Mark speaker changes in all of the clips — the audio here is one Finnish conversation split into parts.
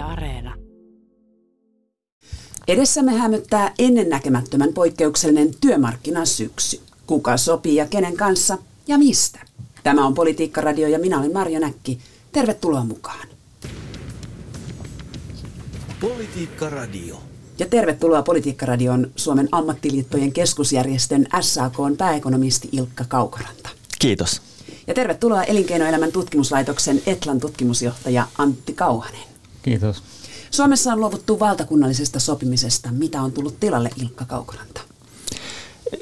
Speaker 1: Yle Areena.
Speaker 2: Edessämme hämöttää ennennäkemättömän poikkeuksellinen työmarkkinasyksy. Kuka sopii ja kenen kanssa ja mistä? Tämä on Politiikka-radio ja minä olen Marja Näkki. Tervetuloa mukaan.
Speaker 3: Politiikka-radio.
Speaker 2: Ja tervetuloa Politiikka-radion Suomen ammattiliittojen keskusjärjestön SAKn pääekonomisti Ilkka Kaukaranta.
Speaker 4: Kiitos.
Speaker 2: Ja tervetuloa Elinkeinoelämän tutkimuslaitoksen Etlan tutkimusjohtaja Antti Kauhanen.
Speaker 5: Kiitos.
Speaker 2: Suomessa on luovuttu valtakunnallisesta sopimisesta. Mitä on tullut tilalle Ilkka Kaukaranta?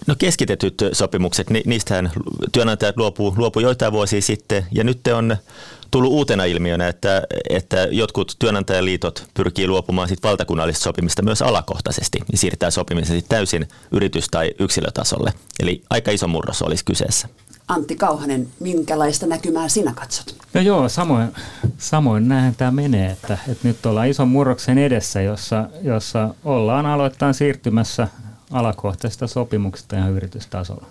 Speaker 4: No keskitetyt sopimukset, ni, niistähän työnantajat luopuu, luopuu joitain vuosia sitten ja nyt on tullut uutena ilmiönä, että, että jotkut työnantajaliitot pyrkii luopumaan sit valtakunnallisesta sopimista myös alakohtaisesti ja siirtää sopimisen sit täysin yritys- tai yksilötasolle. Eli aika iso murros olisi kyseessä.
Speaker 2: Antti Kauhanen, minkälaista näkymää sinä katsot?
Speaker 5: No joo, samoin, samoin näin tämä menee, että, että nyt ollaan ison murroksen edessä, jossa, jossa ollaan aloittain siirtymässä alakohtaisesta sopimuksesta ja yritystasolla.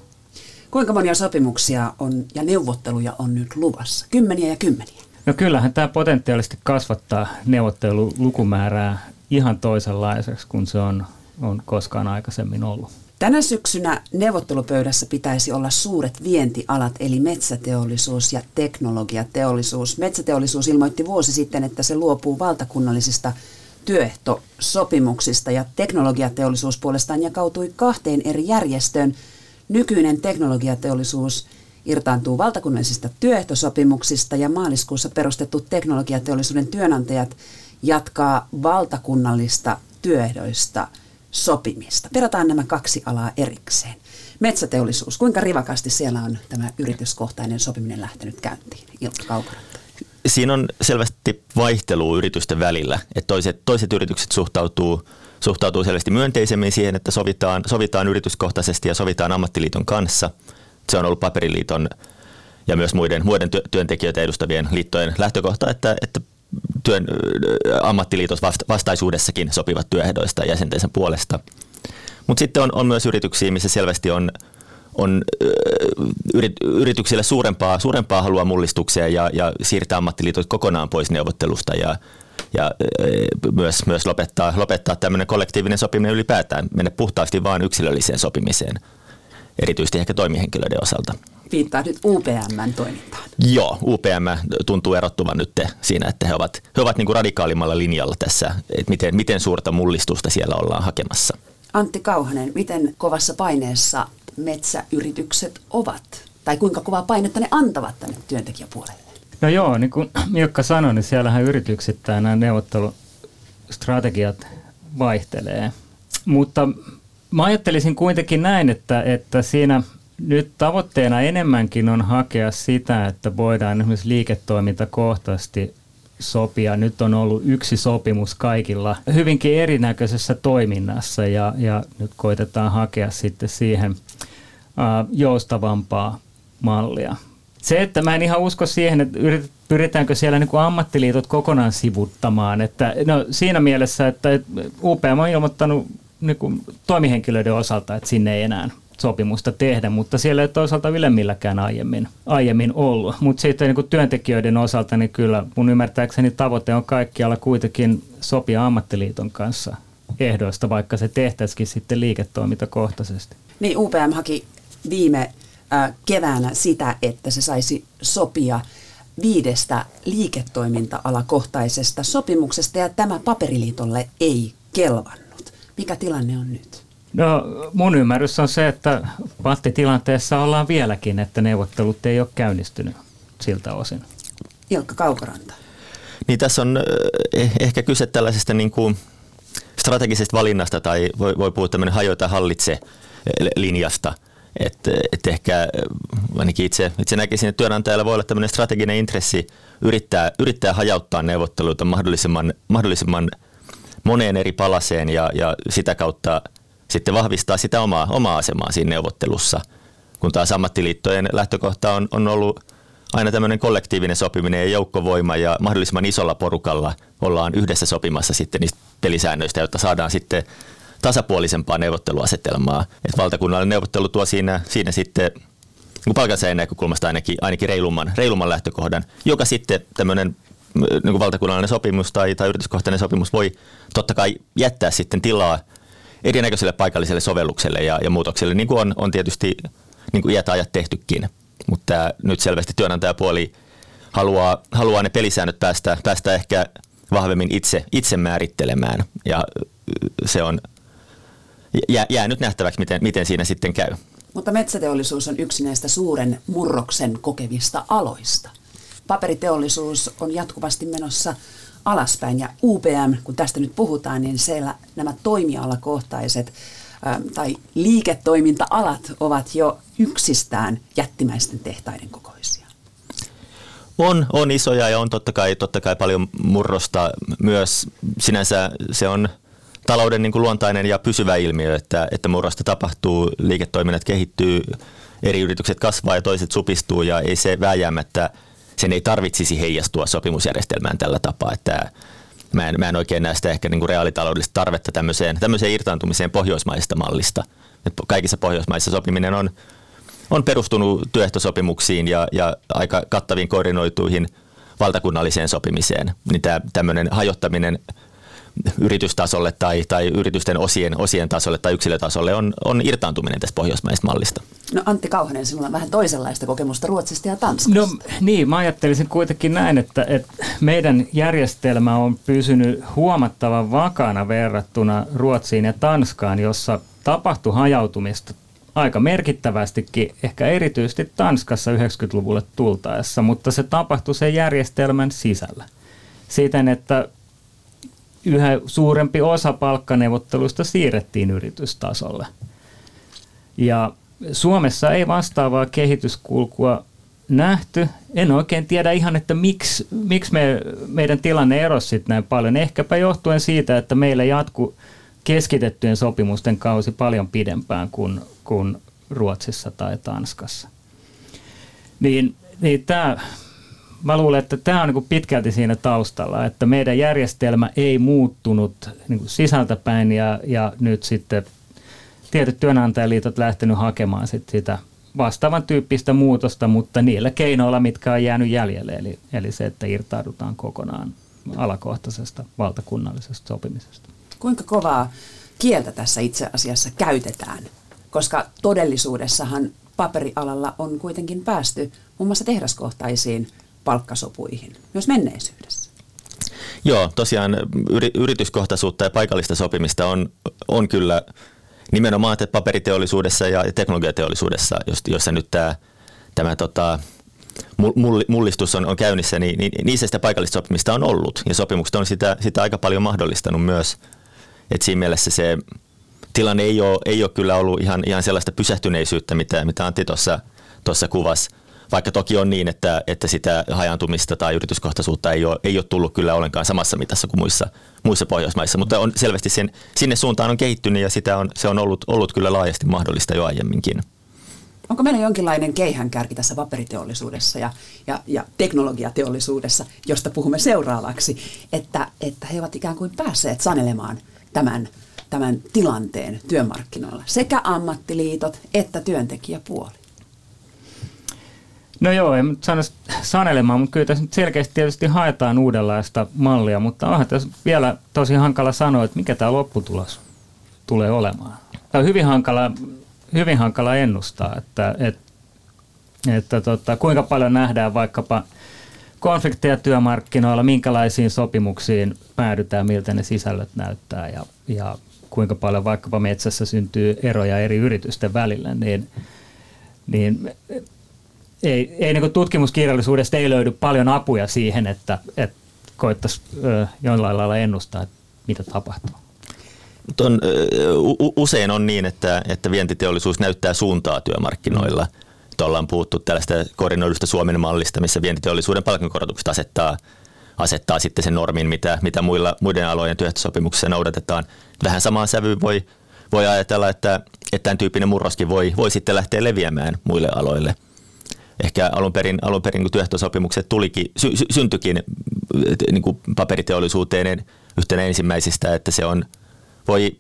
Speaker 2: Kuinka monia sopimuksia on ja neuvotteluja on nyt luvassa? Kymmeniä ja kymmeniä.
Speaker 5: No kyllähän tämä potentiaalisesti kasvattaa neuvottelulukumäärää ihan toisenlaiseksi kuin se on, on koskaan aikaisemmin ollut.
Speaker 2: Tänä syksynä neuvottelupöydässä pitäisi olla suuret vientialat, eli metsäteollisuus ja teknologiateollisuus. Metsäteollisuus ilmoitti vuosi sitten, että se luopuu valtakunnallisista työehtosopimuksista ja teknologiateollisuus puolestaan jakautui kahteen eri järjestöön. Nykyinen teknologiateollisuus irtaantuu valtakunnallisista työehtosopimuksista ja maaliskuussa perustettu teknologiateollisuuden työnantajat jatkaa valtakunnallista työehdoista sopimista. Perataan nämä kaksi alaa erikseen. Metsäteollisuus, kuinka rivakasti siellä on tämä yrityskohtainen sopiminen lähtenyt käyntiin? Ilkka Kaukaranta.
Speaker 4: Siinä on selvästi vaihtelua yritysten välillä. Että toiset, toiset yritykset suhtautuu, suhtautuu selvästi myönteisemmin siihen, että sovitaan, sovitaan yrityskohtaisesti ja sovitaan ammattiliiton kanssa. Se on ollut paperiliiton ja myös muiden, muiden työntekijöitä edustavien liittojen lähtökohta, että, että työn, ammattiliitot vastaisuudessakin sopivat työehdoista jäsentensä puolesta. Mutta sitten on, on myös yrityksiä, missä selvästi on, on yrit, yrityksille suurempaa, suurempaa halua mullistuksia ja, ja siirtää ammattiliitot kokonaan pois neuvottelusta ja, ja myös, myös lopettaa, lopettaa tämmöinen kollektiivinen sopiminen ylipäätään, mennä puhtaasti vain yksilölliseen sopimiseen, erityisesti ehkä toimihenkilöiden osalta
Speaker 2: viittaa nyt UPMn toimintaan.
Speaker 4: Joo, UPM tuntuu erottuvan nyt siinä, että he ovat, he ovat niin kuin radikaalimmalla linjalla tässä, että miten, miten suurta mullistusta siellä ollaan hakemassa.
Speaker 2: Antti Kauhanen, miten kovassa paineessa metsäyritykset ovat? Tai kuinka kovaa painetta ne antavat tänne työntekijäpuolelle?
Speaker 5: No joo, niin kuin Milkka sanoi, niin siellähän yrityksittäin nämä neuvottelustrategiat vaihtelee. Mutta mä ajattelisin kuitenkin näin, että, että siinä – nyt tavoitteena enemmänkin on hakea sitä, että voidaan esimerkiksi liiketoimintakohtaisesti sopia. Nyt on ollut yksi sopimus kaikilla hyvinkin erinäköisessä toiminnassa ja, ja nyt koitetaan hakea sitten siihen uh, joustavampaa mallia. Se, että mä en ihan usko siihen, että pyritäänkö siellä niin kuin ammattiliitot kokonaan sivuttamaan. Että, no, siinä mielessä, että UPM on ilmoittanut niin kuin toimihenkilöiden osalta, että sinne ei enää sopimusta tehdä, mutta siellä ei toisaalta ylemmilläkään aiemmin, aiemmin ollut. Mutta sitten niin työntekijöiden osalta, niin kyllä mun ymmärtääkseni tavoite on kaikkialla kuitenkin sopia ammattiliiton kanssa ehdoista, vaikka se tehtäisikin sitten liiketoimintakohtaisesti.
Speaker 2: Niin, UPM haki viime äh, keväänä sitä, että se saisi sopia viidestä liiketoiminta-alakohtaisesta sopimuksesta, ja tämä paperiliitolle ei kelvannut. Mikä tilanne on nyt?
Speaker 5: No mun ymmärrys on se, että pattitilanteessa ollaan vieläkin, että neuvottelut ei ole käynnistynyt siltä osin.
Speaker 2: Ilkka Kaukoranta.
Speaker 4: Niin tässä on eh, ehkä kyse tällaisesta niin kuin strategisesta valinnasta tai voi, voi puhua tämmöinen hajoita hallitse eh, linjasta. Että et ehkä eh, ainakin itse, itse näkisin, että työnantajalla voi olla tämmöinen strateginen intressi yrittää, yrittää hajauttaa neuvotteluita mahdollisimman, mahdollisimman moneen eri palaseen ja, ja sitä kautta – sitten vahvistaa sitä omaa, omaa asemaa siinä neuvottelussa, kun taas ammattiliittojen lähtökohta on, on ollut aina tämmöinen kollektiivinen sopiminen ja joukkovoima ja mahdollisimman isolla porukalla ollaan yhdessä sopimassa sitten niistä pelisäännöistä, jotta saadaan sitten tasapuolisempaa neuvotteluasetelmaa. Et valtakunnallinen neuvottelu tuo siinä, siinä sitten niin palkansaajan näkökulmasta ainakin, ainakin reilumman, reilumman lähtökohdan, joka sitten tämmöinen niin valtakunnallinen sopimus tai, tai yrityskohtainen sopimus voi totta kai jättää sitten tilaa erinäköiselle paikalliselle sovellukselle ja, ja muutokselle, niin kuin on, on tietysti niin kuin iät ajat tehtykin. Mutta nyt selvästi työnantajapuoli haluaa, haluaa ne pelisäännöt päästä, päästä ehkä vahvemmin itse, itse määrittelemään ja se on jää, jää nyt nähtäväksi, miten, miten siinä sitten käy.
Speaker 2: Mutta metsäteollisuus on yksi näistä suuren murroksen kokevista aloista. Paperiteollisuus on jatkuvasti menossa alaspäin ja UPM, kun tästä nyt puhutaan, niin siellä nämä toimialakohtaiset tai liiketoiminta-alat ovat jo yksistään jättimäisten tehtaiden kokoisia.
Speaker 4: On, on isoja ja on totta kai, totta kai paljon murrosta myös. Sinänsä se on talouden niin kuin luontainen ja pysyvä ilmiö, että, että murrosta tapahtuu, liiketoiminnat kehittyy, eri yritykset kasvaa ja toiset supistuu ja ei se vääjäämättä, sen ei tarvitsisi heijastua sopimusjärjestelmään tällä tapaa, että mä en, mä en oikein näe sitä ehkä niin kuin reaalitaloudellista tarvetta tämmöiseen, tämmöiseen irtaantumiseen pohjoismaisesta mallista. Et kaikissa pohjoismaissa sopiminen on, on perustunut työehtosopimuksiin ja, ja aika kattaviin koordinoituihin valtakunnalliseen sopimiseen. Niin tämä tämmöinen hajottaminen yritystasolle tai, tai yritysten osien, osien tasolle tai yksilötasolle on, on irtaantuminen tästä pohjoismaisesta mallista.
Speaker 2: No Antti Kauhanen, sinulla on vähän toisenlaista kokemusta Ruotsista ja Tanskasta.
Speaker 5: No niin, mä ajattelisin kuitenkin näin, että, että meidän järjestelmä on pysynyt huomattavan vakana verrattuna Ruotsiin ja Tanskaan, jossa tapahtui hajautumista aika merkittävästikin, ehkä erityisesti Tanskassa 90-luvulle tultaessa, mutta se tapahtui sen järjestelmän sisällä. Siten, että yhä suurempi osa palkkaneuvotteluista siirrettiin yritystasolle. Ja Suomessa ei vastaavaa kehityskulkua nähty. En oikein tiedä ihan, että miksi, miksi me, meidän tilanne erosi näin paljon. Ehkäpä johtuen siitä, että meillä jatku keskitettyjen sopimusten kausi paljon pidempään kuin, kuin Ruotsissa tai Tanskassa. Niin, niin tämä mä luulen, että tämä on niin pitkälti siinä taustalla, että meidän järjestelmä ei muuttunut niin sisältäpäin ja, ja nyt sitten tietyt työnantajaliitot lähtenyt hakemaan sit sitä vastaavan tyyppistä muutosta, mutta niillä keinoilla, mitkä on jäänyt jäljelle, eli, eli se, että irtaudutaan kokonaan alakohtaisesta valtakunnallisesta sopimisesta.
Speaker 2: Kuinka kovaa kieltä tässä itse asiassa käytetään? Koska todellisuudessahan paperialalla on kuitenkin päästy muun muassa tehdaskohtaisiin palkkasopuihin myös menneisyydessä?
Speaker 4: Joo, tosiaan yrityskohtaisuutta ja paikallista sopimista on, on kyllä nimenomaan paperiteollisuudessa ja teknologiateollisuudessa, jossa nyt tämä, tämä tota, mullistus on, on käynnissä, niin, niin niissä sitä paikallista sopimista on ollut. Ja sopimukset on sitä, sitä aika paljon mahdollistanut myös. Et siinä mielessä se tilanne ei ole, ei ole kyllä ollut ihan, ihan sellaista pysähtyneisyyttä, mitä, mitä Antti tuossa kuvasi vaikka toki on niin, että, että sitä hajantumista tai yrityskohtaisuutta ei ole, ei ole tullut kyllä ollenkaan samassa mitassa kuin muissa, muissa Pohjoismaissa, mutta on selvästi sen, sinne suuntaan on kehittynyt ja sitä on, se on ollut, ollut kyllä laajasti mahdollista jo aiemminkin.
Speaker 2: Onko meillä jonkinlainen keihänkärki tässä paperiteollisuudessa ja, ja, ja teknologiateollisuudessa, josta puhumme seuraavaksi, että, että he ovat ikään kuin päässeet sanelemaan tämän, tämän tilanteen työmarkkinoilla, sekä ammattiliitot että työntekijäpuoli?
Speaker 5: No joo, en sano sanelemaan, mutta kyllä tässä nyt selkeästi tietysti haetaan uudenlaista mallia, mutta onhan tässä vielä tosi hankala sanoa, että mikä tämä lopputulos tulee olemaan. Tämä on hyvin hankala, hyvin hankala ennustaa, että, että, että tota, kuinka paljon nähdään vaikkapa konflikteja työmarkkinoilla, minkälaisiin sopimuksiin päädytään, miltä ne sisällöt näyttää ja, ja kuinka paljon vaikkapa metsässä syntyy eroja eri yritysten välillä, niin, niin ei, ei niin tutkimuskirjallisuudesta ei löydy paljon apuja siihen, että, että koettaisiin jollain lailla ennustaa, että mitä tapahtuu.
Speaker 4: On, usein on niin, että, että vientiteollisuus näyttää suuntaa työmarkkinoilla. Mm. Ollaan puhuttu tällaista koordinoidusta Suomen mallista, missä vientiteollisuuden palkankorotukset asettaa, asettaa sitten sen normin, mitä, mitä muilla, muiden alojen työehtosopimuksissa noudatetaan. Vähän samaan sävyyn voi, voi ajatella, että, että tämän tyyppinen murroskin voi, voi sitten lähteä leviämään muille aloille – ehkä alun perin, alun perin kun työehtosopimukset tulikin, sy, sy, syntyikin niin kuin paperiteollisuuteen yhtenä ensimmäisistä, että se on, voi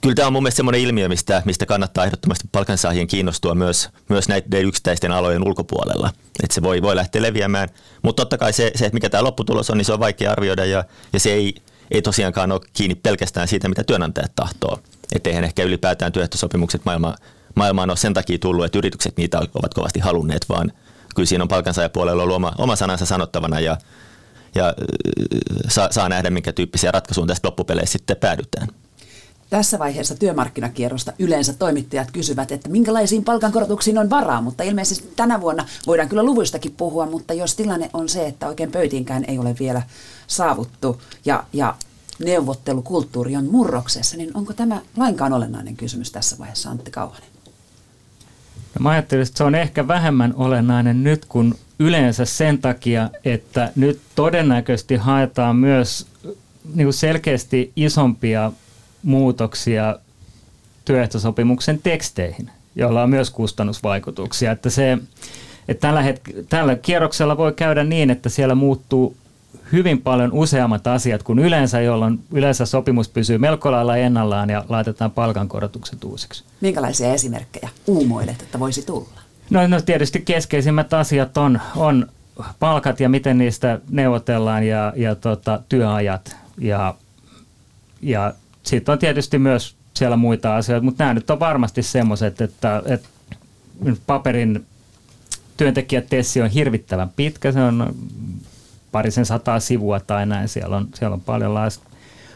Speaker 4: kyllä tämä on mun mielestä semmoinen ilmiö, mistä, mistä kannattaa ehdottomasti palkansaajien kiinnostua myös, myös näiden yksittäisten alojen ulkopuolella. Että se voi, voi lähteä leviämään. Mutta totta kai se, se, että mikä tämä lopputulos on, niin se on vaikea arvioida ja, ja se ei, ei tosiaankaan ole kiinni pelkästään siitä, mitä työnantajat tahtoo. Että eihän ehkä ylipäätään työehtosopimukset maailma, maailmaan ole sen takia tullut, että yritykset niitä ovat kovasti halunneet, vaan kyllä siinä on palkansaajapuolella ollut oma, oma sanansa sanottavana ja, ja saa, saa nähdä, minkä tyyppisiä ratkaisuja tästä loppupeleissä sitten päädytään.
Speaker 2: Tässä vaiheessa työmarkkinakierrosta yleensä toimittajat kysyvät, että minkälaisiin palkankorotuksiin on varaa, mutta ilmeisesti tänä vuonna voidaan kyllä luvuistakin puhua, mutta jos tilanne on se, että oikein pöytiinkään ei ole vielä saavuttu ja, ja neuvottelukulttuuri on murroksessa, niin onko tämä lainkaan olennainen kysymys tässä vaiheessa, Antti Kauhanen?
Speaker 5: No mä ajattelin, että se on ehkä vähemmän olennainen nyt kuin yleensä sen takia, että nyt todennäköisesti haetaan myös niin kuin selkeästi isompia muutoksia työehtosopimuksen teksteihin, joilla on myös kustannusvaikutuksia. Että se, että tällä, hetk- tällä kierroksella voi käydä niin, että siellä muuttuu hyvin paljon useammat asiat kuin yleensä, jolloin yleensä sopimus pysyy melko lailla ennallaan ja laitetaan palkankorotukset uusiksi.
Speaker 2: Minkälaisia esimerkkejä uumoilet, että voisi tulla?
Speaker 5: No, no tietysti keskeisimmät asiat on, on palkat ja miten niistä neuvotellaan ja, ja tota, työajat ja, ja sitten on tietysti myös siellä muita asioita, mutta nämä nyt on varmasti semmoiset, että, että paperin työntekijätessi on hirvittävän pitkä, se on parisen sataa sivua tai näin, siellä on, siellä on paljon laista,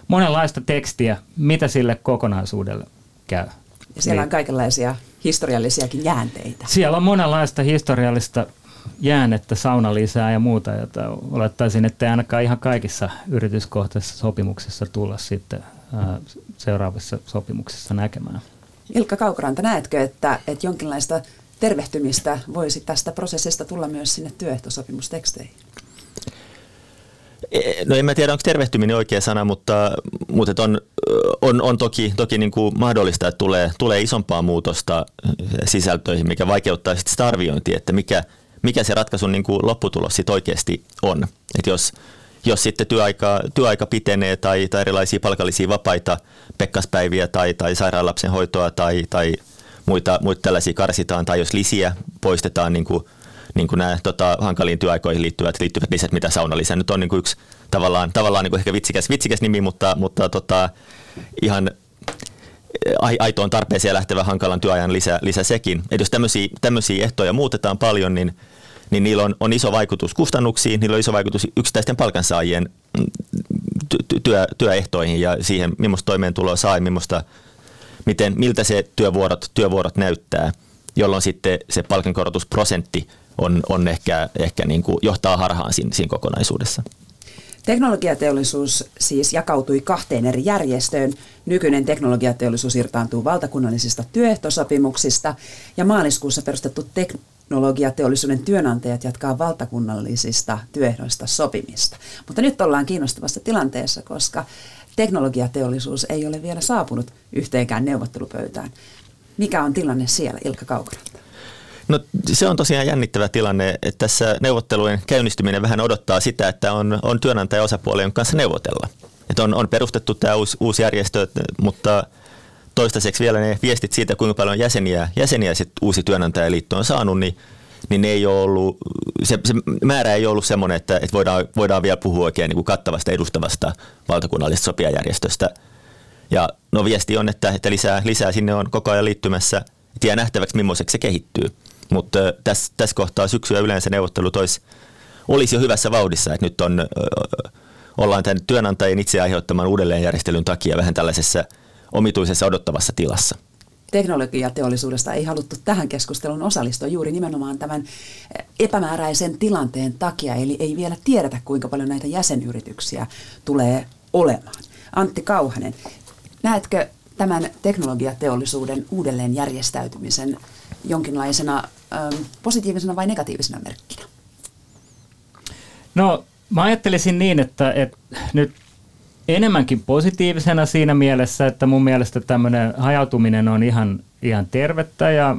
Speaker 5: monenlaista tekstiä, mitä sille kokonaisuudelle käy.
Speaker 2: Ja siellä niin. on kaikenlaisia historiallisiakin jäänteitä.
Speaker 5: Siellä on monenlaista historiallista jäännettä, saunalisää ja muuta, jota olettaisin, että ei ainakaan ihan kaikissa yrityskohtaisissa sopimuksissa tulla sitten seuraavassa sopimuksessa näkemään.
Speaker 2: Ilkka Kaukoranta, näetkö, että, että jonkinlaista tervehtymistä voisi tästä prosessista tulla myös sinne työehtosopimusteksteihin?
Speaker 4: E, no en mä tiedä, onko tervehtyminen oikea sana, mutta, mutta on, on, on toki, toki niin kuin mahdollista, että tulee, tulee isompaa muutosta sisältöihin, mikä vaikeuttaa sitten sitä arviointia, että mikä, mikä se ratkaisun niin kuin lopputulos sitten oikeasti on. Että jos, jos sitten työaika, työaika pitenee tai, tai erilaisia palkallisia vapaita, pekkaspäiviä tai, tai sairaalapsen hoitoa tai, tai muita, muita tällaisia karsitaan, tai jos lisiä poistetaan, niin kuin, niin kuin nämä tota, hankaliin työaikoihin liittyvät, liittyvät lisät, mitä saunalisä nyt on niin kuin yksi tavallaan, tavallaan niin kuin ehkä vitsikäs, vitsikäs nimi, mutta, mutta tota, ihan aitoon tarpeeseen lähtevä hankalan työajan lisä, lisä sekin. Et jos tämmöisiä ehtoja muutetaan paljon, niin niin niillä on, on iso vaikutus kustannuksiin, niillä on iso vaikutus yksittäisten palkansaajien mm, työ, työehtoihin ja siihen, millaista toimeentuloa saa ja miten, miltä se työvuorot, työvuorot näyttää, jolloin sitten se palkankorotusprosentti on, on ehkä, ehkä niin kuin johtaa harhaan siinä, siinä kokonaisuudessa.
Speaker 2: Teknologiateollisuus siis jakautui kahteen eri järjestöön. Nykyinen teknologiateollisuus irtaantuu valtakunnallisista työehtosopimuksista ja maaliskuussa perustettu tek- teknologiateollisuuden työnantajat jatkaa valtakunnallisista työehdoista sopimista. Mutta nyt ollaan kiinnostavassa tilanteessa, koska teknologiateollisuus ei ole vielä saapunut yhteenkään neuvottelupöytään. Mikä on tilanne siellä, Ilkka Kaukaranta?
Speaker 4: No se on tosiaan jännittävä tilanne, että tässä neuvottelujen käynnistyminen vähän odottaa sitä, että on, on työnantajaosapuolien kanssa neuvotella. Että on, on perustettu tämä uusi, uusi järjestö, mutta toistaiseksi vielä ne viestit siitä, kuinka paljon jäseniä, jäseniä sit uusi työnantajaliitto on saanut, niin, niin ne ei ollut, se, se määrä ei ollut semmoinen, että, että voidaan, voidaan vielä puhua oikein niin kuin kattavasta edustavasta valtakunnallisesta sopijajärjestöstä. Ja no viesti on, että, että lisää, lisää sinne on koko ajan liittymässä. Tiedä nähtäväksi, millaiseksi se kehittyy. Mutta tässä, tässä kohtaa syksyä yleensä neuvottelu tois, olisi jo hyvässä vauhdissa, että nyt on, ollaan tämän työnantajien itse aiheuttaman uudelleenjärjestelyn takia vähän tällaisessa – omituisessa odottavassa tilassa.
Speaker 2: Teknologiateollisuudesta ei haluttu tähän keskusteluun osallistua juuri nimenomaan tämän epämääräisen tilanteen takia, eli ei vielä tiedetä, kuinka paljon näitä jäsenyrityksiä tulee olemaan. Antti Kauhanen, näetkö tämän teknologiateollisuuden uudelleen järjestäytymisen jonkinlaisena ähm, positiivisena vai negatiivisena merkkinä?
Speaker 5: No mä ajattelisin niin, että, että nyt enemmänkin positiivisena siinä mielessä, että mun mielestä tämmöinen hajautuminen on ihan, ihan tervettä ja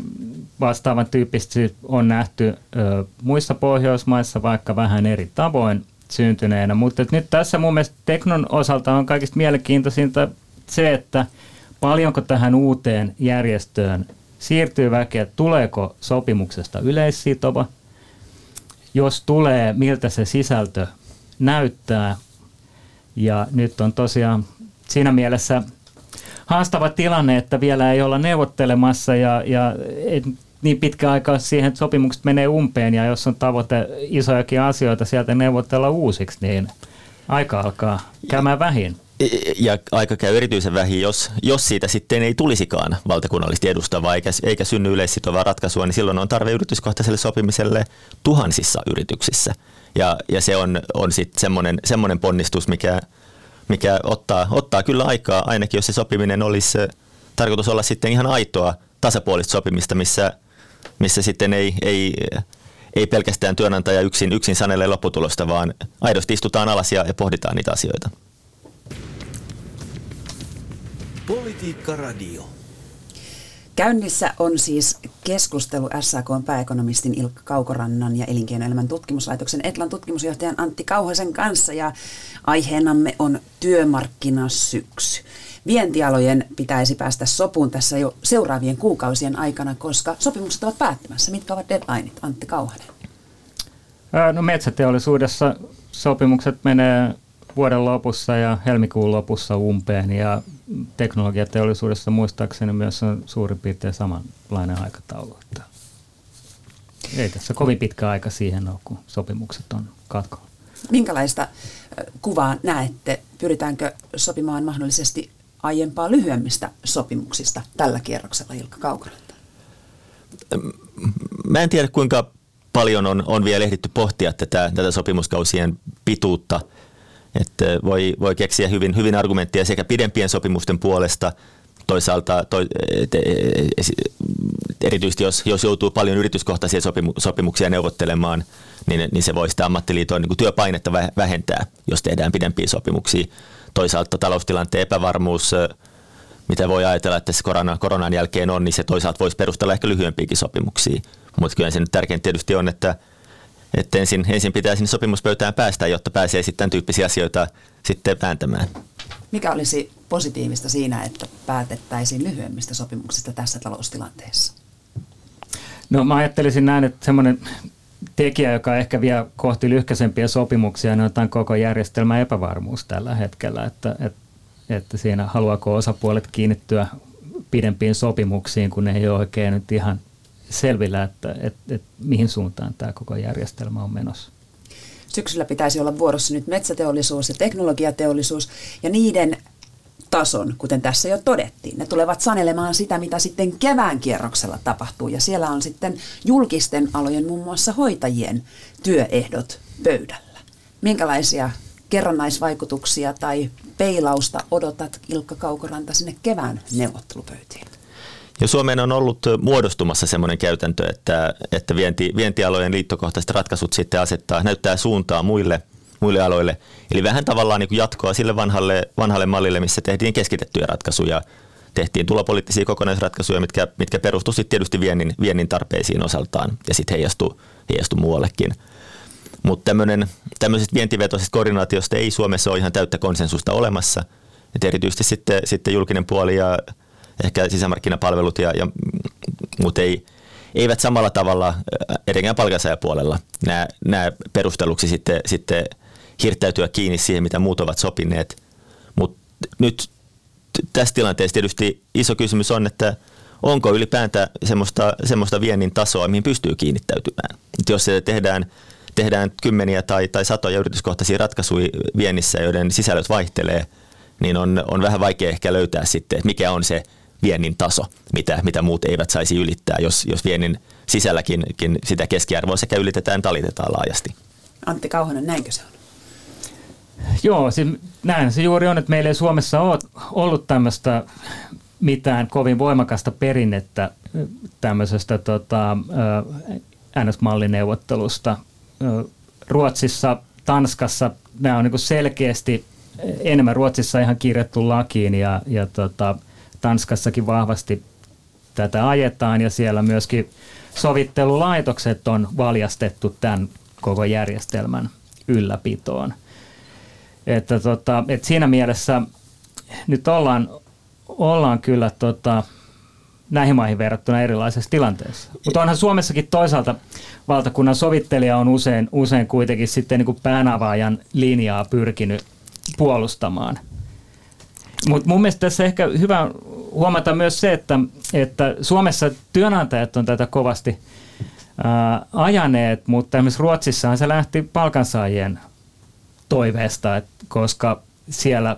Speaker 5: vastaavan tyyppisesti on nähty ö, muissa Pohjoismaissa vaikka vähän eri tavoin syntyneenä. Mutta nyt tässä mun mielestä Teknon osalta on kaikista mielenkiintoisinta se, että paljonko tähän uuteen järjestöön siirtyy väkeä, tuleeko sopimuksesta yleissitova, jos tulee, miltä se sisältö näyttää. Ja nyt on tosiaan siinä mielessä haastava tilanne, että vielä ei olla neuvottelemassa ja, ja niin pitkä aika siihen, että sopimukset menee umpeen ja jos on tavoite isojakin asioita sieltä neuvotella uusiksi, niin aika alkaa käymään vähin.
Speaker 4: Ja aika käy erityisen vähin, jos, jos siitä sitten ei tulisikaan valtakunnallisesti edustavaa eikä, eikä synny yleissitovaa ratkaisua, niin silloin on tarve yrityskohtaiselle sopimiselle tuhansissa yrityksissä. Ja, ja se on, on sitten semmoinen, ponnistus, mikä, mikä ottaa, ottaa kyllä aikaa, ainakin jos se sopiminen olisi tarkoitus olla sitten ihan aitoa tasapuolista sopimista, missä, missä sitten ei, ei, ei pelkästään työnantaja yksin, yksin sanelee lopputulosta, vaan aidosti istutaan alas ja, ja pohditaan niitä asioita.
Speaker 3: Politiikka Radio.
Speaker 2: Käynnissä on siis keskustelu SAK pääekonomistin Ilkka Kaukorannan ja elinkeinoelämän tutkimuslaitoksen Etlan tutkimusjohtajan Antti Kauhasen kanssa ja aiheenamme on työmarkkinasyksy. Vientialojen pitäisi päästä sopuun tässä jo seuraavien kuukausien aikana, koska sopimukset ovat päättymässä. Mitkä ovat deadlineit, Antti Kauhanen?
Speaker 5: No metsäteollisuudessa sopimukset menee vuoden lopussa ja helmikuun lopussa umpeen ja teknologiateollisuudessa muistaakseni myös on suurin piirtein samanlainen aikataulu. Että ei tässä kovin pitkä aika siihen ole, kun sopimukset on katkolla.
Speaker 2: Minkälaista kuvaa näette? Pyritäänkö sopimaan mahdollisesti aiempaa lyhyemmistä sopimuksista tällä kierroksella, Ilkka Kaukoranta?
Speaker 4: Mä en tiedä, kuinka paljon on, on vielä ehditty pohtia tätä, tätä sopimuskausien pituutta – että voi, voi keksiä hyvin, hyvin argumentteja sekä pidempien sopimusten puolesta, toisaalta to, et, et, erityisesti jos, jos joutuu paljon yrityskohtaisia sopimu, sopimuksia neuvottelemaan, niin, niin se voi sitä ammattiliiton niin työpainetta vähentää, jos tehdään pidempiä sopimuksia. Toisaalta taloustilanteen epävarmuus, mitä voi ajatella, että se korona, koronan jälkeen on, niin se toisaalta voisi perustella ehkä lyhyempiäkin sopimuksia. Mutta kyllä se nyt tärkeintä tietysti on, että että ensin, ensin pitää sinne sopimuspöytään päästä, jotta pääsee sitten tämän tyyppisiä asioita sitten vääntämään.
Speaker 2: Mikä olisi positiivista siinä, että päätettäisiin lyhyemmistä sopimuksista tässä taloustilanteessa?
Speaker 5: No mä ajattelisin näin, että semmoinen tekijä, joka ehkä vie kohti lyhkäisempiä sopimuksia, niin on tämän koko järjestelmän epävarmuus tällä hetkellä, että, että, että siinä haluaako osapuolet kiinnittyä pidempiin sopimuksiin, kun ne ei ole oikein nyt ihan selvillä, että, että, että mihin suuntaan tämä koko järjestelmä on menossa.
Speaker 2: Syksyllä pitäisi olla vuorossa nyt metsäteollisuus ja teknologiateollisuus ja niiden tason, kuten tässä jo todettiin. Ne tulevat sanelemaan sitä, mitä sitten kevään kierroksella tapahtuu. Ja siellä on sitten julkisten alojen, muun muassa hoitajien työehdot pöydällä. Minkälaisia kerrannaisvaikutuksia tai peilausta odotat Ilkka Kaukoranta sinne kevään neuvottelupöytiin?
Speaker 4: Ja Suomeen on ollut muodostumassa semmoinen käytäntö, että, että vienti, vientialojen liittokohtaiset ratkaisut sitten asettaa, näyttää suuntaa muille, muille aloille. Eli vähän tavallaan niin kuin jatkoa sille vanhalle, vanhalle mallille, missä tehtiin keskitettyjä ratkaisuja, tehtiin tulopoliittisia kokonaisratkaisuja, mitkä, mitkä perustuivat tietysti viennin, viennin tarpeisiin osaltaan ja sitten heijastui, heijastui muuallekin. Mutta tämmöisestä vientivetoisesta koordinaatiosta ei Suomessa ole ihan täyttä konsensusta olemassa. Et erityisesti sitten, sitten julkinen puoli ja ehkä sisämarkkinapalvelut ja, ja mutta ei, eivät samalla tavalla etenkään palkansaajapuolella nämä, nämä perusteluksi sitten, sitten hirttäytyä kiinni siihen, mitä muut ovat sopineet. Mutta nyt tässä tilanteessa tietysti iso kysymys on, että onko ylipäätään semmoista, semmoista viennin tasoa, mihin pystyy kiinnittäytymään. Et jos se tehdään, tehdään kymmeniä tai, tai satoja yrityskohtaisia ratkaisuja viennissä, joiden sisällöt vaihtelee, niin on, on vähän vaikea ehkä löytää sitten, että mikä on se viennin taso, mitä, mitä muut eivät saisi ylittää, jos, jos viennin sisälläkin sitä keskiarvoa sekä ylitetään talitetaan laajasti.
Speaker 2: Antti Kauhanen, näinkö se on?
Speaker 5: Joo, se, näin se juuri on, että meillä ei Suomessa ole ollut tämmöistä mitään kovin voimakasta perinnettä tämmöisestä tota, NS-mallineuvottelusta. Ruotsissa, Tanskassa nämä on niin selkeästi enemmän Ruotsissa ihan kirjattu lakiin ja, ja tota, Tanskassakin vahvasti tätä ajetaan ja siellä myöskin sovittelulaitokset on valjastettu tämän koko järjestelmän ylläpitoon. Että tota, et siinä mielessä nyt ollaan ollaan kyllä tota, näihin maihin verrattuna erilaisessa tilanteessa. Mutta onhan Suomessakin toisaalta valtakunnan sovittelija on usein, usein kuitenkin sitten niin kuin päänavaajan linjaa pyrkinyt puolustamaan. Mutta mun mielestä tässä ehkä hyvä huomata myös se, että, että Suomessa työnantajat on tätä kovasti ää, ajaneet, mutta esimerkiksi Ruotsissahan se lähti palkansaajien toiveesta, että koska siellä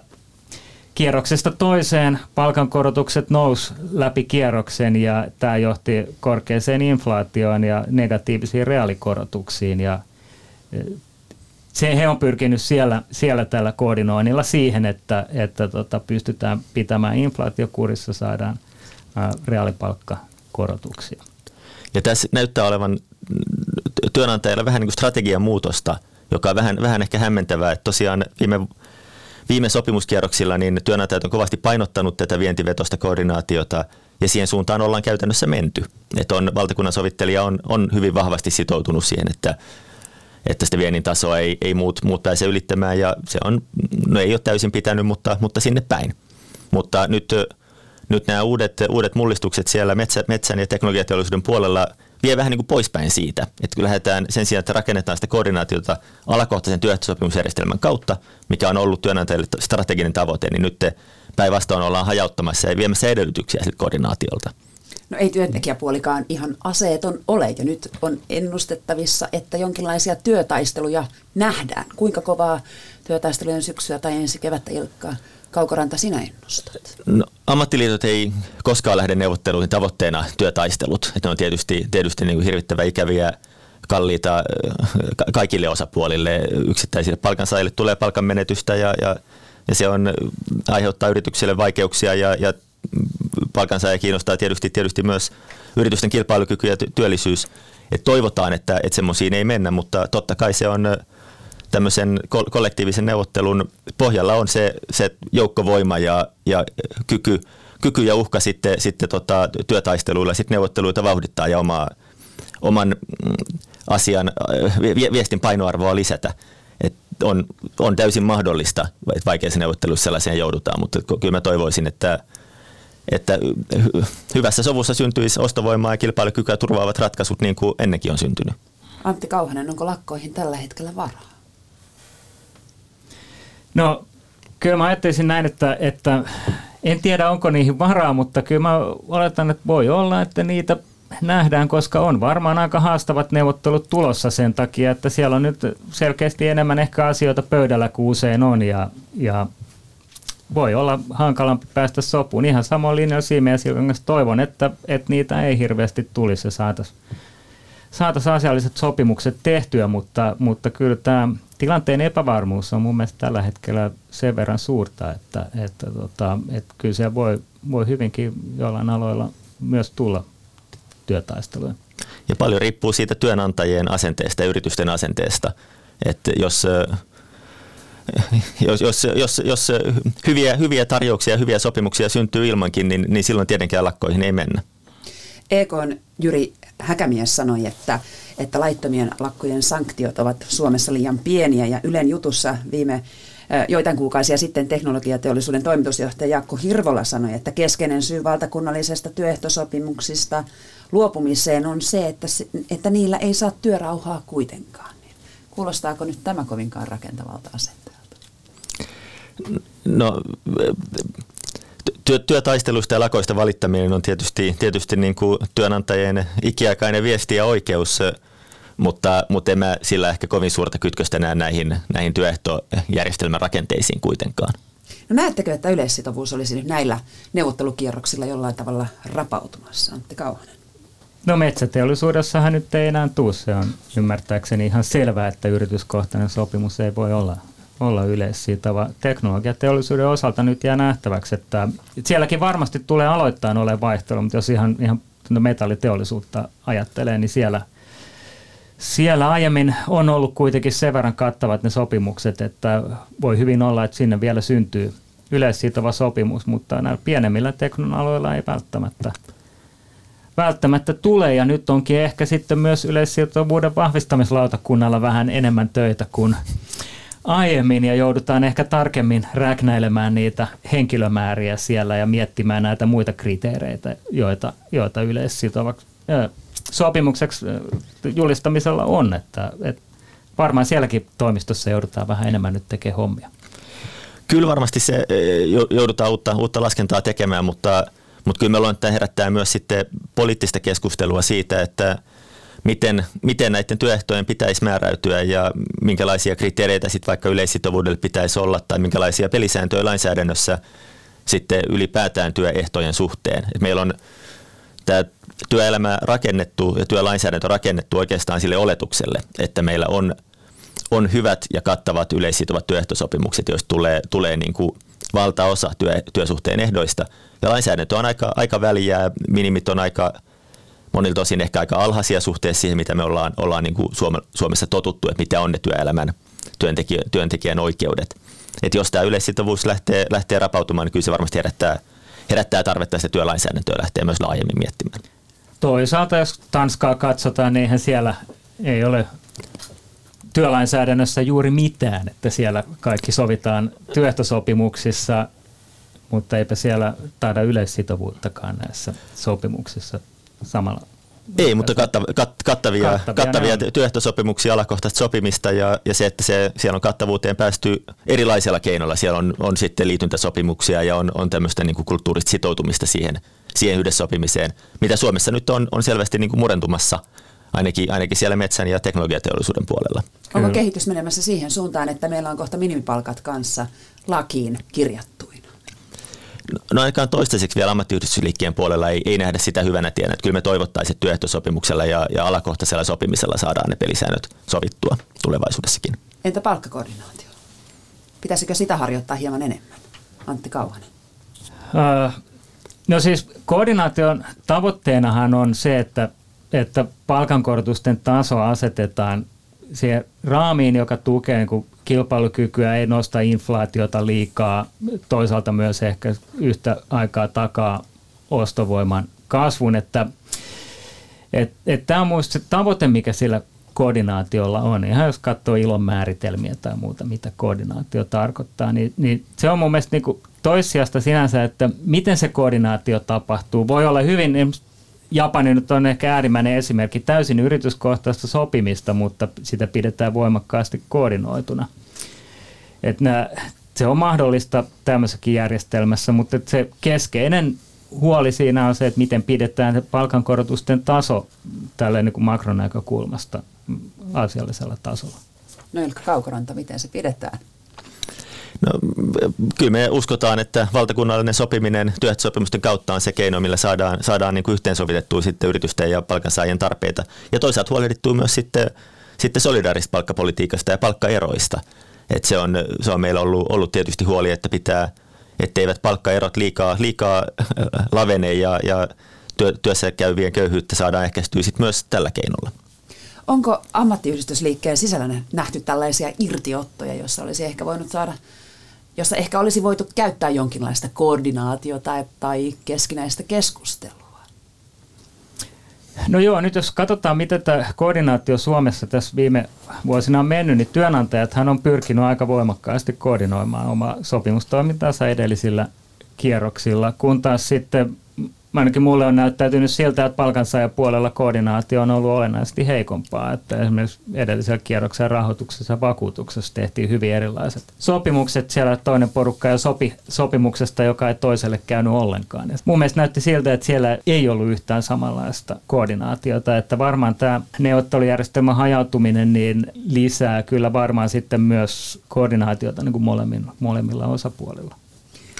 Speaker 5: kierroksesta toiseen palkankorotukset nous läpi kierroksen ja tämä johti korkeaseen inflaatioon ja negatiivisiin reaalikorotuksiin ja se he on pyrkinyt siellä, siellä tällä koordinoinnilla siihen, että, että tota, pystytään pitämään inflaatiokurissa, saadaan ää, reaalipalkkakorotuksia.
Speaker 4: Ja tässä näyttää olevan työnantajilla vähän niin kuin strategian muutosta, joka on vähän, vähän ehkä hämmentävää, että tosiaan viime viime sopimuskierroksilla niin työnantajat on kovasti painottanut tätä vientivetosta koordinaatiota ja siihen suuntaan ollaan käytännössä menty. Että on, valtakunnan sovittelija on, on hyvin vahvasti sitoutunut siihen, että, että sitä viennin tasoa ei, ei muut, muut pääse ylittämään ja se on, no ei ole täysin pitänyt, mutta, mutta sinne päin. Mutta nyt, nyt nämä uudet, uudet mullistukset siellä metsä, metsän ja teknologiateollisuuden puolella – vie vähän niin kuin poispäin siitä. Että kun lähdetään sen sijaan, että rakennetaan sitä koordinaatiota alakohtaisen työehtosopimusjärjestelmän kautta, mikä on ollut työnantajille strateginen tavoite, niin nyt päinvastoin ollaan hajauttamassa ja viemässä edellytyksiä koordinaatiolta.
Speaker 2: No ei työntekijäpuolikaan ihan aseeton ole ja nyt on ennustettavissa, että jonkinlaisia työtaisteluja nähdään. Kuinka kovaa työtaistelujen syksyä tai ensi kevättä Ilkkaa Kaukoranta sinä ennustat?
Speaker 4: No, ammattiliitot ei koskaan lähde neuvotteluihin tavoitteena työtaistelut. Että ne on tietysti, tietysti niin kuin hirvittävän ikäviä kalliita kaikille osapuolille. Yksittäisille palkansaajille tulee palkanmenetystä ja, ja, ja se on, aiheuttaa yrityksille vaikeuksia ja, ja palkansaaja kiinnostaa tietysti, tietysti myös yritysten kilpailukyky ja työllisyys. Et toivotaan, että, että semmoisiin ei mennä, mutta totta kai se on tämmöisen kollektiivisen neuvottelun pohjalla on se, se joukkovoima ja, ja kyky, kyky ja uhka sitten, sitten tota, työtaisteluilla sit neuvotteluita vauhdittaa ja omaa, oman mm, asian viestin painoarvoa lisätä. Et on, on täysin mahdollista, että vaikeissa neuvotteluissa sellaiseen joudutaan, mutta kyllä mä toivoisin, että, että hyvässä sovussa syntyisi ostovoimaa ja kilpailukykyä turvaavat ratkaisut niin kuin ennenkin on syntynyt.
Speaker 2: Antti Kauhanen, onko lakkoihin tällä hetkellä varaa?
Speaker 5: No kyllä mä ajattelisin näin, että, että en tiedä onko niihin varaa, mutta kyllä mä oletan, että voi olla, että niitä nähdään, koska on varmaan aika haastavat neuvottelut tulossa sen takia, että siellä on nyt selkeästi enemmän ehkä asioita pöydällä kuin usein on ja, ja voi olla hankalampi päästä sopuun. Ihan samoin linjalla siinä mielessä toivon, että, että niitä ei hirveästi tulisi ja saataisiin saatais asialliset sopimukset tehtyä, mutta, mutta kyllä tämä tilanteen epävarmuus on mun mielestä tällä hetkellä sen verran suurta, että, että, tota, että kyllä se voi, voi hyvinkin jollain aloilla myös tulla työtaisteluja.
Speaker 4: Ja paljon riippuu siitä työnantajien asenteesta ja yritysten asenteesta. Että jos, jos, jos, jos, jos hyviä, hyviä tarjouksia ja hyviä sopimuksia syntyy ilmankin, niin, niin silloin tietenkään lakkoihin ei mennä.
Speaker 2: EKn Jyri Häkämies sanoi, että, että laittomien lakkojen sanktiot ovat Suomessa liian pieniä ja Ylen jutussa viime joitain kuukausia sitten teknologiateollisuuden toimitusjohtaja Jaakko Hirvola sanoi, että keskeinen syy valtakunnallisesta työehtosopimuksista luopumiseen on se, että, että niillä ei saa työrauhaa kuitenkaan. Kuulostaako nyt tämä kovinkaan rakentavalta asenteelta?
Speaker 4: No työ, työtaistelusta ja lakoista valittaminen on tietysti, tietysti niin kuin työnantajien ikiaikainen viesti ja oikeus, mutta, mutta en mä sillä ehkä kovin suurta kytköstä näe näihin, näihin työehtojärjestelmän rakenteisiin kuitenkaan.
Speaker 2: No näettekö, että yleissitovuus olisi nyt näillä neuvottelukierroksilla jollain tavalla rapautumassa, Antti Kauhanen?
Speaker 5: No metsäteollisuudessahan nyt ei enää tule. Se on ymmärtääkseni ihan selvää, että yrityskohtainen sopimus ei voi olla olla yleissitova. Teknologiateollisuuden osalta nyt jää nähtäväksi, että sielläkin varmasti tulee aloittain ole vaihtelu, mutta jos ihan, ihan metalliteollisuutta ajattelee, niin siellä, siellä aiemmin on ollut kuitenkin sen verran kattavat ne sopimukset, että voi hyvin olla, että sinne vielä syntyy yleissitova sopimus, mutta näillä pienemmillä teknologioilla ei välttämättä välttämättä tule, ja nyt onkin ehkä sitten myös yleissitovuuden vahvistamislautakunnalla vähän enemmän töitä kuin aiemmin ja joudutaan ehkä tarkemmin räknäilemään niitä henkilömääriä siellä ja miettimään näitä muita kriteereitä, joita, joita yleissitovaksi sopimukseksi julistamisella on. Että, että varmaan sielläkin toimistossa joudutaan vähän enemmän nyt tekemään hommia.
Speaker 4: Kyllä varmasti se joudutaan uutta, uutta laskentaa tekemään, mutta, mutta kyllä me luulen, että herättää myös sitten poliittista keskustelua siitä, että miten, miten näiden työehtojen pitäisi määräytyä ja minkälaisia kriteereitä sitten vaikka yleissitovuudelle pitäisi olla tai minkälaisia pelisääntöjä lainsäädännössä sitten ylipäätään työehtojen suhteen. Et meillä on tämä työelämä rakennettu ja työlainsäädäntö rakennettu oikeastaan sille oletukselle, että meillä on, on hyvät ja kattavat yleissitovat työehtosopimukset, joista tulee, tulee niin kuin valtaosa työ, työsuhteen ehdoista. Ja lainsäädäntö on aika, aika väliä, minimit on aika monilta osin ehkä aika alhaisia suhteessa siihen, mitä me ollaan, ollaan niin kuin Suomessa totuttu, että mitä on ne työelämän työntekijä, työntekijän oikeudet. Et jos tämä yleissitovuus lähtee, lähtee rapautumaan, niin kyllä se varmasti herättää, herättää tarvetta sitä työlainsäädäntöä lähteä myös laajemmin miettimään.
Speaker 5: Toisaalta jos Tanskaa katsotaan, niin eihän siellä ei ole työlainsäädännössä juuri mitään, että siellä kaikki sovitaan työehtosopimuksissa, mutta eipä siellä taida yleissitovuuttakaan näissä sopimuksissa samalla.
Speaker 4: Ei, mutta kattav, kat, kattavia, kattavia, kattavia työehtosopimuksia, alakohtaista sopimista ja, ja se, että se, siellä on kattavuuteen päästy erilaisilla keinoilla. Siellä on, on sitten liityntäsopimuksia ja on, on tämmöistä niin kuin kulttuurista sitoutumista siihen, siihen yhdessä sopimiseen, mitä Suomessa nyt on, on selvästi niin kuin murentumassa ainakin, ainakin siellä metsän ja teknologiateollisuuden puolella.
Speaker 2: Onko kehitys menemässä siihen suuntaan, että meillä on kohta minimipalkat kanssa lakiin kirjattuina?
Speaker 4: No ainakaan toistaiseksi vielä ammattiyhdistysliikkeen puolella ei, ei nähdä sitä hyvänä tienä. Että kyllä me toivottaisiin, että työehtosopimuksella ja, ja alakohtaisella sopimisella saadaan ne pelisäännöt sovittua tulevaisuudessakin.
Speaker 2: Entä palkkakoordinaatio? Pitäisikö sitä harjoittaa hieman enemmän? Antti Kauhanen.
Speaker 5: Uh, no siis koordinaation tavoitteenahan on se, että, että palkankorotusten taso asetetaan siihen raamiin, joka tukee niin kilpailukykyä, ei nosta inflaatiota liikaa, toisaalta myös ehkä yhtä aikaa takaa ostovoiman kasvun, että et, et tämä on minusta se tavoite, mikä sillä koordinaatiolla on. Ihan jos katsoo ilon määritelmiä tai muuta, mitä koordinaatio tarkoittaa, niin, niin se on mun mielestä niin toissijasta sinänsä, että miten se koordinaatio tapahtuu. Voi olla hyvin Japani nyt on ehkä äärimmäinen esimerkki täysin yrityskohtaista sopimista, mutta sitä pidetään voimakkaasti koordinoituna. Et nää, se on mahdollista tämmöisessäkin järjestelmässä, mutta se keskeinen huoli siinä on se, että miten pidetään palkankorotusten taso tällä niin kuin makronäkökulmasta asiallisella tasolla.
Speaker 2: No Ilkka Kaukoranta, miten se pidetään?
Speaker 4: No, kyllä me uskotaan, että valtakunnallinen sopiminen työehtosopimusten kautta on se keino, millä saadaan, saadaan niin yhteensovitettua sitten yritysten ja palkansaajien tarpeita. Ja toisaalta huolehdittua myös sitten, sitten solidaarista palkkapolitiikasta ja palkkaeroista. Et se, on, se on meillä ollut, ollut tietysti huoli, että pitää, etteivät palkkaerot liikaa, liikaa lavene ja, ja työ, työssä käyvien köyhyyttä saadaan ehkäistyä sitten myös tällä keinolla.
Speaker 2: Onko ammattiyhdistysliikkeen sisällä nähty tällaisia irtiottoja, joissa olisi ehkä voinut saada jossa ehkä olisi voitu käyttää jonkinlaista koordinaatiota tai keskinäistä keskustelua?
Speaker 5: No joo, nyt jos katsotaan, miten tämä koordinaatio Suomessa tässä viime vuosina on mennyt, niin työnantajathan on pyrkinyt aika voimakkaasti koordinoimaan omaa sopimustoimintaansa edellisillä kierroksilla, kun taas sitten ainakin mulle on näyttäytynyt siltä, että palkansaajapuolella koordinaatio on ollut olennaisesti heikompaa. Että esimerkiksi edellisellä kierroksen rahoituksessa vakuutuksessa tehtiin hyvin erilaiset sopimukset. Siellä toinen porukka ja sopi sopimuksesta, joka ei toiselle käynyt ollenkaan. Ja mun mielestä näytti siltä, että siellä ei ollut yhtään samanlaista koordinaatiota. Että varmaan tämä neuvottelujärjestelmän hajautuminen niin lisää kyllä varmaan sitten myös koordinaatiota niin kuin molemmilla osapuolilla.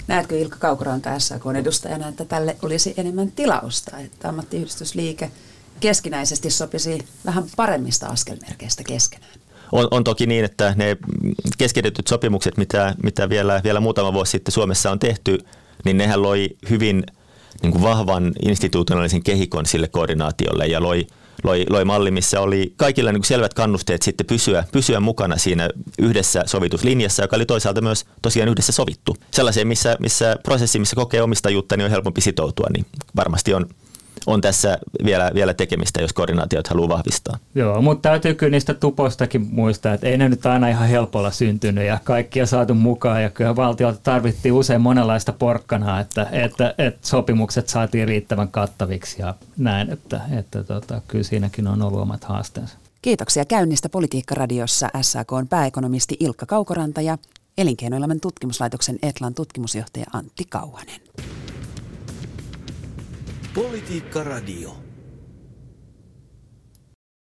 Speaker 2: Näetkö Ilkka Kaukoranta SAK edustajana, että tälle olisi enemmän tilausta, että ammattiyhdistysliike keskinäisesti sopisi vähän paremmista askelmerkeistä keskenään?
Speaker 4: On, on toki niin, että ne keskitetyt sopimukset, mitä, mitä vielä, vielä muutama vuosi sitten Suomessa on tehty, niin nehän loi hyvin niin kuin vahvan institutionaalisen kehikon sille koordinaatiolle ja loi – loi, loi malli, missä oli kaikilla niin kuin selvät kannusteet sitten pysyä, pysyä mukana siinä yhdessä sovituslinjassa, joka oli toisaalta myös tosiaan yhdessä sovittu. Sellaiseen, missä, missä prosessi, missä kokee omistajuutta, niin on helpompi sitoutua, niin varmasti on, on tässä vielä, vielä tekemistä, jos koordinaatiot haluaa vahvistaa.
Speaker 5: Joo, mutta täytyy kyllä niistä tupostakin muistaa, että ei ne nyt aina ihan helpolla syntynyt ja kaikkia saatu mukaan ja kyllä valtiolta tarvittiin usein monenlaista porkkanaa, että, että, että sopimukset saatiin riittävän kattaviksi ja näin, että, että tota, kyllä siinäkin on ollut omat haasteensa.
Speaker 2: Kiitoksia käynnistä Politiikka-radiossa SAKn pääekonomisti Ilkka Kaukoranta ja Elinkeinoelämän tutkimuslaitoksen Etlan tutkimusjohtaja Antti Kauhanen.
Speaker 3: Politiikka Radio.